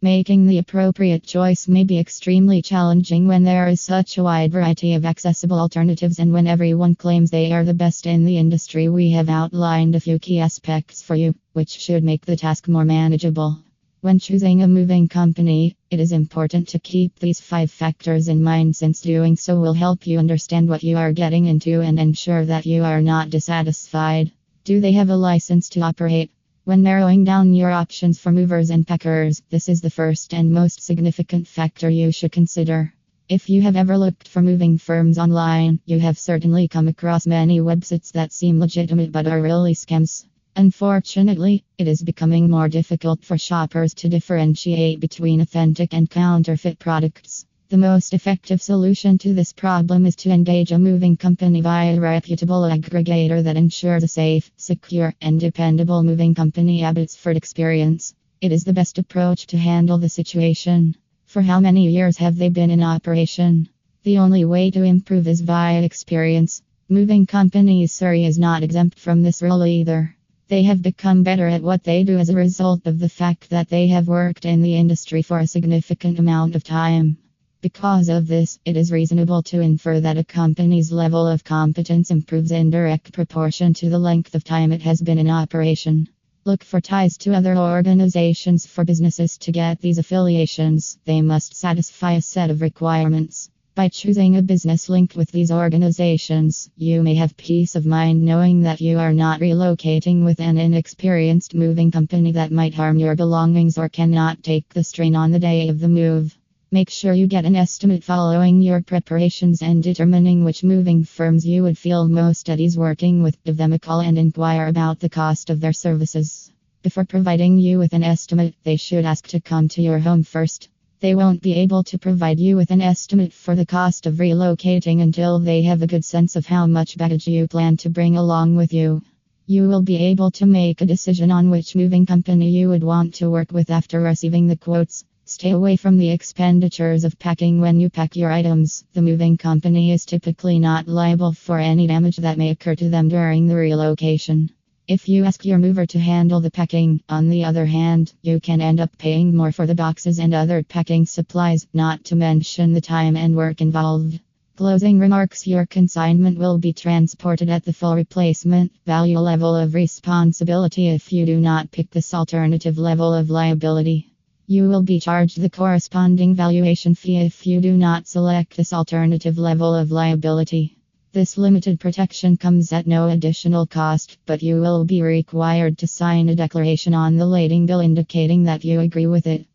Making the appropriate choice may be extremely challenging when there is such a wide variety of accessible alternatives and when everyone claims they are the best in the industry. We have outlined a few key aspects for you, which should make the task more manageable. When choosing a moving company, it is important to keep these five factors in mind since doing so will help you understand what you are getting into and ensure that you are not dissatisfied. Do they have a license to operate? When narrowing down your options for movers and packers, this is the first and most significant factor you should consider. If you have ever looked for moving firms online, you have certainly come across many websites that seem legitimate but are really scams. Unfortunately, it is becoming more difficult for shoppers to differentiate between authentic and counterfeit products. The most effective solution to this problem is to engage a moving company via a reputable aggregator that ensures a safe, secure, and dependable moving company Abbotsford experience. It is the best approach to handle the situation. For how many years have they been in operation? The only way to improve is via experience. Moving companies Surrey is not exempt from this rule either. They have become better at what they do as a result of the fact that they have worked in the industry for a significant amount of time. Because of this, it is reasonable to infer that a company's level of competence improves in direct proportion to the length of time it has been in operation. Look for ties to other organizations for businesses to get these affiliations. They must satisfy a set of requirements. By choosing a business linked with these organizations, you may have peace of mind knowing that you are not relocating with an inexperienced moving company that might harm your belongings or cannot take the strain on the day of the move. Make sure you get an estimate following your preparations and determining which moving firms you would feel most at ease working with. Give them a call and inquire about the cost of their services. Before providing you with an estimate, they should ask to come to your home first. They won't be able to provide you with an estimate for the cost of relocating until they have a good sense of how much baggage you plan to bring along with you. You will be able to make a decision on which moving company you would want to work with after receiving the quotes. Stay away from the expenditures of packing when you pack your items. The moving company is typically not liable for any damage that may occur to them during the relocation. If you ask your mover to handle the packing, on the other hand, you can end up paying more for the boxes and other packing supplies, not to mention the time and work involved. Closing remarks Your consignment will be transported at the full replacement value level of responsibility if you do not pick this alternative level of liability. You will be charged the corresponding valuation fee if you do not select this alternative level of liability. This limited protection comes at no additional cost, but you will be required to sign a declaration on the lading bill indicating that you agree with it.